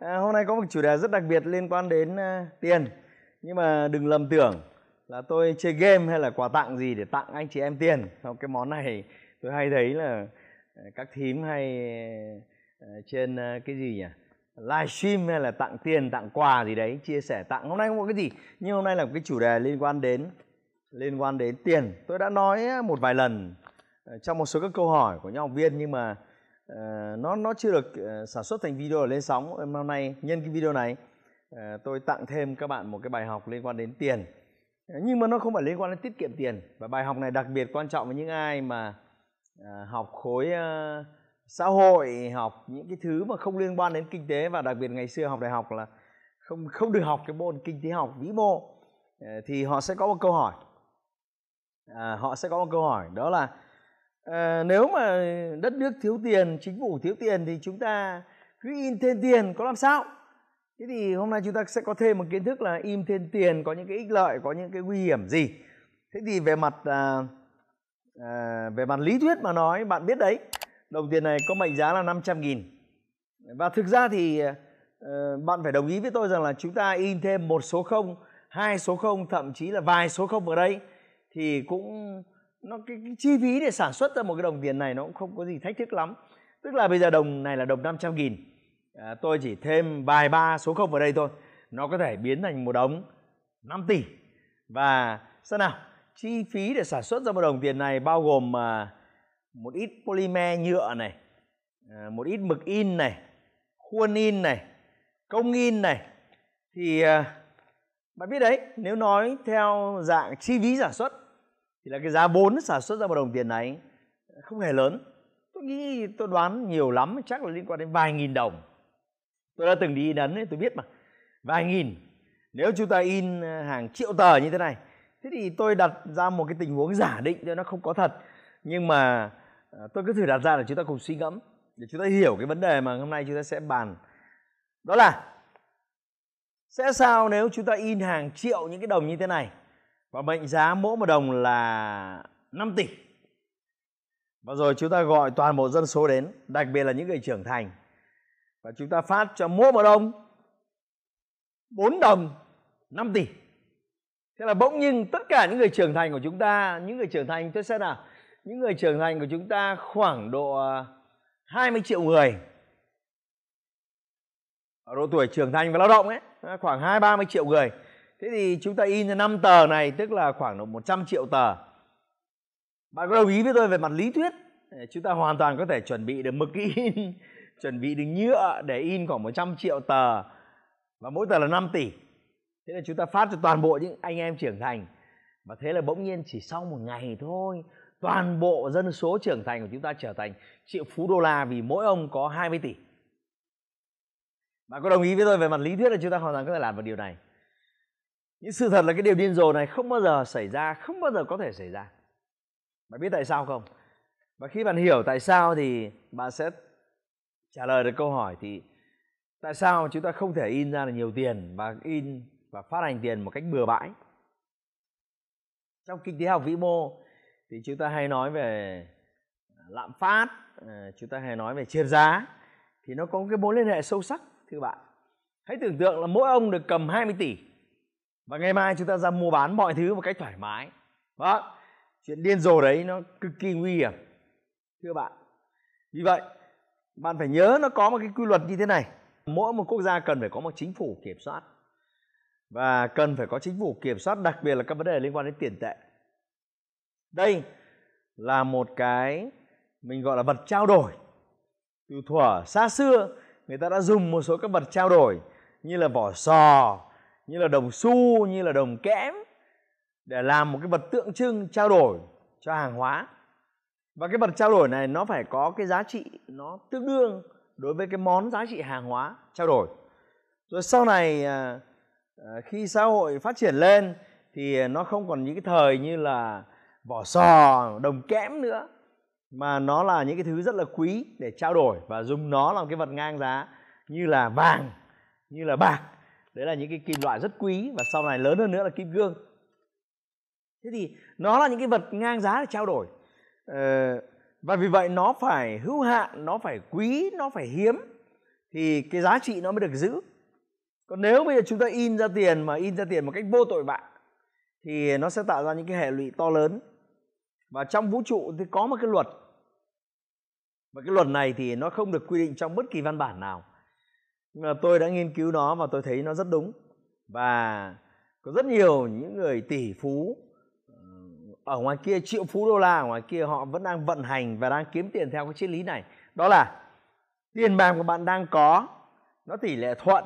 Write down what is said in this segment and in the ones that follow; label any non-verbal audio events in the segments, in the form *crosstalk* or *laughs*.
À, hôm nay có một chủ đề rất đặc biệt liên quan đến uh, tiền. Nhưng mà đừng lầm tưởng là tôi chơi game hay là quà tặng gì để tặng anh chị em tiền. Không, cái món này tôi hay thấy là uh, các thím hay uh, trên uh, cái gì nhỉ? livestream hay là tặng tiền tặng quà gì đấy chia sẻ tặng hôm nay không có cái gì nhưng hôm nay là một cái chủ đề liên quan đến liên quan đến tiền tôi đã nói một vài lần trong một số các câu hỏi của những học viên nhưng mà uh, nó nó chưa được uh, sản xuất thành video lên sóng. Hôm nay nhân cái video này uh, tôi tặng thêm các bạn một cái bài học liên quan đến tiền. Nhưng mà nó không phải liên quan đến tiết kiệm tiền. Và bài học này đặc biệt quan trọng với những ai mà uh, học khối uh, xã hội học những cái thứ mà không liên quan đến kinh tế. Và đặc biệt ngày xưa học đại học là không không được học cái môn kinh tế học vĩ mô. Thì họ sẽ có một câu hỏi. À, họ sẽ có một câu hỏi đó là à, nếu mà đất nước thiếu tiền chính phủ thiếu tiền thì chúng ta cứ in thêm tiền có làm sao? Thế thì hôm nay chúng ta sẽ có thêm một kiến thức là in thêm tiền có những cái ích lợi có những cái nguy hiểm gì? Thế thì về mặt à, à, về mặt lý thuyết mà nói bạn biết đấy đồng tiền này có mệnh giá là 500 nghìn. Và thực ra thì uh, bạn phải đồng ý với tôi rằng là chúng ta in thêm một số không hai số không thậm chí là vài số không vào đây thì cũng nó cái, cái chi phí để sản xuất ra một cái đồng tiền này nó cũng không có gì thách thức lắm. Tức là bây giờ đồng này là đồng 500 nghìn. À, tôi chỉ thêm vài ba số không vào đây thôi. Nó có thể biến thành một đồng 5 tỷ. Và sao nào chi phí để sản xuất ra một đồng tiền này bao gồm à, một ít polymer nhựa này à, một ít mực in này khuôn in này công in này. Thì à, bạn biết đấy nếu nói theo dạng chi phí sản xuất thì là cái giá vốn sản xuất ra một đồng tiền này không hề lớn. Tôi nghĩ tôi đoán nhiều lắm chắc là liên quan đến vài nghìn đồng. Tôi đã từng đi in ấn ấy, tôi biết mà. Vài nghìn. Nếu chúng ta in à, hàng triệu tờ như thế này thế thì tôi đặt ra một cái tình huống giả định cho nó không có thật. Nhưng mà à, tôi cứ thử đặt ra là chúng ta cùng suy ngẫm để chúng ta hiểu cái vấn đề mà hôm nay chúng ta sẽ bàn. Đó là sẽ sao nếu chúng ta in hàng triệu những cái đồng như thế này? Và mệnh giá mỗi một đồng là 5 tỷ. Và rồi chúng ta gọi toàn bộ dân số đến, đặc biệt là những người trưởng thành. Và chúng ta phát cho mỗi một đồng 4 đồng 5 tỷ. Thế là bỗng nhiên tất cả những người trưởng thành của chúng ta, những người trưởng thành, tôi xem nào, những người trưởng thành của chúng ta khoảng độ à, 20 triệu người. Ở độ tuổi trưởng thành và lao động ấy, khoảng hai ba mươi triệu người thế thì chúng ta in ra 5 tờ này, tức là khoảng độ 100 triệu tờ. Bạn có đồng ý với tôi về mặt lý thuyết? Chúng ta hoàn toàn có thể chuẩn bị được mực in, *laughs* chuẩn bị được nhựa để in khoảng 100 triệu tờ, và mỗi tờ là 5 tỷ. Thế là chúng ta phát cho toàn bộ những anh em trưởng thành. Và thế là bỗng nhiên chỉ sau một ngày thôi, toàn bộ dân số trưởng thành của chúng ta trở thành triệu phú đô la vì mỗi ông có 20 tỷ. Bạn có đồng ý với tôi về mặt lý thuyết là chúng ta hoàn toàn có thể làm được điều này? Nhưng sự thật là cái điều điên rồ này không bao giờ xảy ra, không bao giờ có thể xảy ra. Bạn biết tại sao không? Và khi bạn hiểu tại sao thì bạn sẽ trả lời được câu hỏi thì tại sao chúng ta không thể in ra là nhiều tiền và in và phát hành tiền một cách bừa bãi? Trong kinh tế học vĩ mô thì chúng ta hay nói về à, lạm phát à, chúng ta hay nói về chia giá thì nó có cái mối liên hệ sâu sắc, thưa bạn. Hãy tưởng tượng là mỗi ông được cầm 20 tỷ và ngày mai chúng ta ra mua bán mọi thứ một cách thoải mái. Đó, chuyện điên rồ đấy nó cực kỳ nguy hiểm, thưa bạn. Vì vậy, bạn phải nhớ nó có một cái quy luật như thế này. Mỗi một quốc gia cần phải có một chính phủ kiểm soát. Và cần phải có chính phủ kiểm soát, đặc biệt là các vấn đề liên quan đến tiền tệ. Đây là một cái, mình gọi là vật trao đổi. Từ thuở xa xưa, người ta đã dùng một số các vật trao đổi như là vỏ sò như là đồng xu, như là đồng kẽm, để làm một cái vật tượng trưng, trao đổi cho hàng hóa. Và cái vật trao đổi này nó phải có cái giá trị nó tương đương đối với cái món giá trị hàng hóa trao đổi. Rồi sau này à, à, khi xã hội phát triển lên thì nó không còn những cái thời như là vỏ sò, đồng kẽm nữa, mà nó là những cái thứ rất là quý để trao đổi và dùng nó làm cái vật ngang giá như là vàng, như là bạc đấy là những cái kim loại rất quý và sau này lớn hơn nữa là kim cương thế thì nó là những cái vật ngang giá để trao đổi. Ờ, và vì vậy nó phải hữu hạn nó phải quý nó phải hiếm thì cái giá trị nó mới được giữ. Còn nếu bây giờ chúng ta in ra tiền mà in ra tiền một cách vô tội vạ thì nó sẽ tạo ra những cái hệ lụy to lớn. Và trong vũ trụ thì có một cái luật. Và cái luật này thì nó không được quy định trong bất kỳ văn bản nào tôi đã nghiên cứu nó và tôi thấy nó rất đúng. Và có rất nhiều những người tỷ phú ờ, ở ngoài kia, triệu phú đô la ở ngoài kia, họ vẫn đang vận hành và đang kiếm tiền theo cái triết lý này. Đó là tiền bạc của bạn đang có, nó tỷ lệ thuận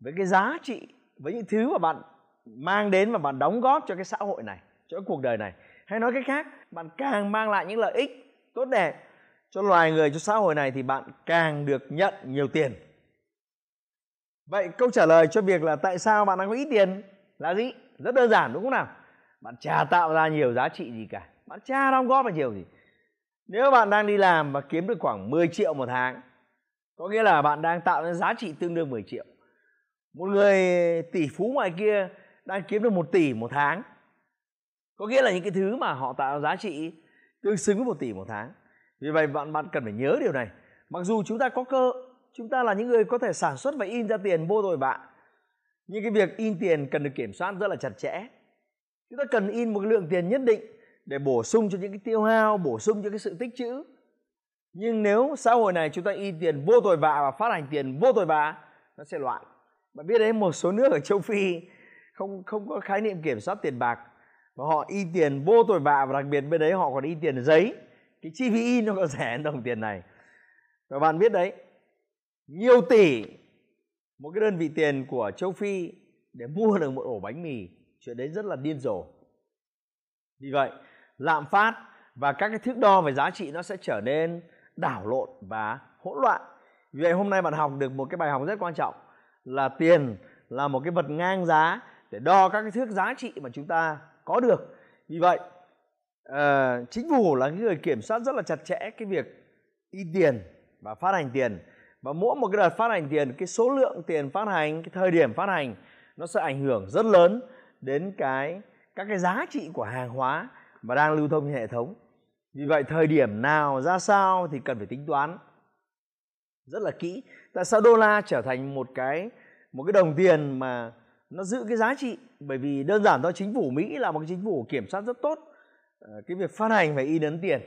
với cái giá trị, với những thứ mà bạn mang đến và bạn đóng góp cho cái xã hội này, cho cái cuộc đời này. Hay nói cách khác, bạn càng mang lại những lợi ích tốt đẹp cho loài người, cho xã hội này thì bạn càng được nhận nhiều tiền vậy câu trả lời cho việc là tại sao bạn đang có ít tiền là gì? Rất đơn giản, đúng không nào? Bạn chả tạo ra nhiều giá trị gì cả. Bạn chả đóng góp vào nhiều gì. Nếu bạn đang đi làm và kiếm được khoảng 10 triệu một tháng, có nghĩa là bạn đang tạo ra giá trị tương đương 10 triệu. Một người tỷ phú ngoài kia đang kiếm được một tỷ một tháng, có nghĩa là những cái thứ mà họ tạo ra giá trị tương xứng với một tỷ một tháng. Vì vậy bạn bạn cần phải nhớ điều này. Mặc dù chúng ta có cơ chúng ta là những người có thể sản xuất và in ra tiền vô tội vạ. Nhưng cái việc in tiền cần được kiểm soát rất là chặt chẽ. Chúng ta cần in một lượng tiền nhất định để bổ sung cho những cái tiêu hao, bổ sung cho cái sự tích trữ. Nhưng nếu xã hội này chúng ta in tiền vô tội vạ và phát hành tiền vô tội vạ, nó sẽ loạn. Bạn biết đấy, một số nước ở châu phi không không có khái niệm kiểm soát tiền bạc và họ in tiền vô tội vạ và đặc biệt bên đấy họ còn in tiền giấy. Cái chi phí in nó có rẻ hơn đồng tiền này. Và bạn biết đấy nhiều tỷ một cái đơn vị tiền của châu phi để mua được một ổ bánh mì chuyện đấy rất là điên rồ. Vì vậy lạm phát và các cái thước đo về giá trị nó sẽ trở nên đảo lộn và hỗn loạn. Vì vậy hôm nay bạn học được một cái bài học rất quan trọng là tiền là một cái vật ngang giá để đo các cái thước giá trị mà chúng ta có được. Vì vậy uh, chính phủ là người kiểm soát rất là chặt chẽ cái việc in tiền và phát hành tiền và mỗi một cái đợt phát hành tiền, cái số lượng tiền phát hành, cái thời điểm phát hành, nó sẽ ảnh hưởng rất lớn đến cái, các cái giá trị của hàng hóa mà đang lưu thông trên hệ thống. Vì vậy, thời điểm nào, ra sao thì cần phải tính toán rất là kỹ. Tại sao đô la trở thành một cái một cái đồng tiền mà nó giữ cái giá trị? Bởi vì đơn giản thôi chính phủ mỹ là một cái chính phủ kiểm soát rất tốt ờ, cái việc phát hành phải in ấn tiền.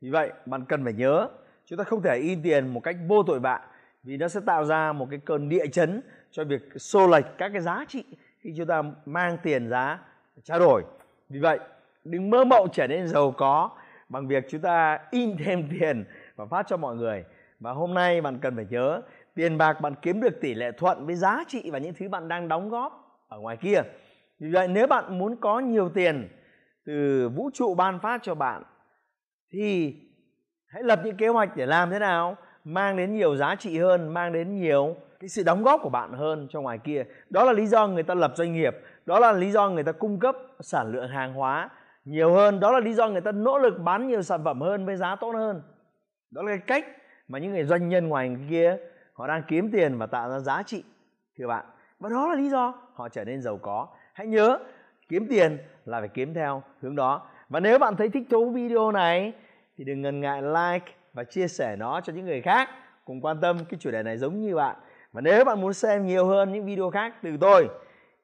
Vì vậy, bạn cần phải nhớ, chúng ta không thể in tiền một cách vô tội vạ vì nó sẽ tạo ra một cái cơn địa chấn cho việc xô lệch các cái giá trị khi chúng ta mang tiền giá trao đổi. Vì vậy, đừng mơ mộng trở nên giàu có bằng việc chúng ta in thêm tiền và phát cho mọi người. Và hôm nay bạn cần phải nhớ, tiền bạc bạn kiếm được tỷ lệ thuận với giá trị và những thứ bạn đang đóng góp ở ngoài kia. Vì vậy, nếu bạn muốn có nhiều tiền từ vũ trụ ban phát cho bạn, thì hãy lập những kế hoạch để làm thế nào? Mang đến nhiều giá trị hơn, mang đến nhiều cái sự đóng góp của bạn hơn cho ngoài kia. Đó là lý do người ta lập doanh nghiệp, đó là lý do người ta cung cấp sản lượng hàng hóa nhiều hơn, đó là lý do người ta nỗ lực bán nhiều sản phẩm hơn với giá tốt hơn. Đó là cái cách mà những người doanh nhân ngoài kia, họ đang kiếm tiền và tạo ra giá trị, thưa bạn. Và đó là lý do họ trở nên giàu có. Hãy nhớ, kiếm tiền là phải kiếm theo hướng đó. Và nếu bạn thấy thích thú video này, thì đừng ngần ngại like và chia sẻ nó cho những người khác. Cùng quan tâm cái chủ đề này giống như bạn. Và nếu bạn muốn xem nhiều hơn những video khác từ tôi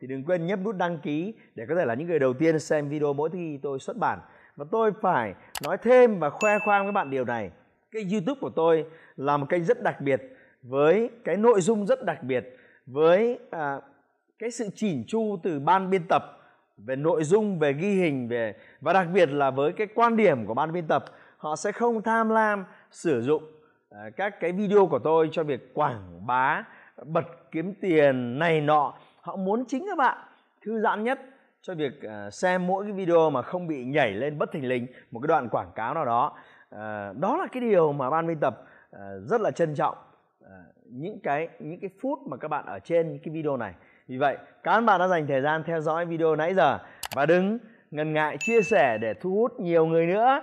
thì đừng quên nhấp nút đăng ký để có thể là những người đầu tiên xem video mỗi khi tôi xuất bản. Và tôi phải nói thêm và khoe khoang với bạn điều này. Cái youtube của tôi là một kênh rất đặc biệt với cái nội dung rất đặc biệt với à, cái sự chỉn chu từ ban biên tập về nội dung về ghi hình về và đặc biệt là với cái quan điểm của ban biên tập họ sẽ không tham lam sử dụng à, các cái video của tôi cho việc quảng bá bật kiếm tiền này nọ. Họ muốn chính các bạn, thư giãn nhất cho việc à, xem mỗi cái video mà không bị nhảy lên bất thình lình, một cái đoạn quảng cáo nào đó. À, đó là cái điều mà ban biên tập rất là trân trọng những cái những cái phút mà các bạn ở trên những cái video này. Vì vậy, các bạn đã dành thời gian theo dõi video nãy giờ và đừng ngần ngại chia sẻ để thu hút nhiều người nữa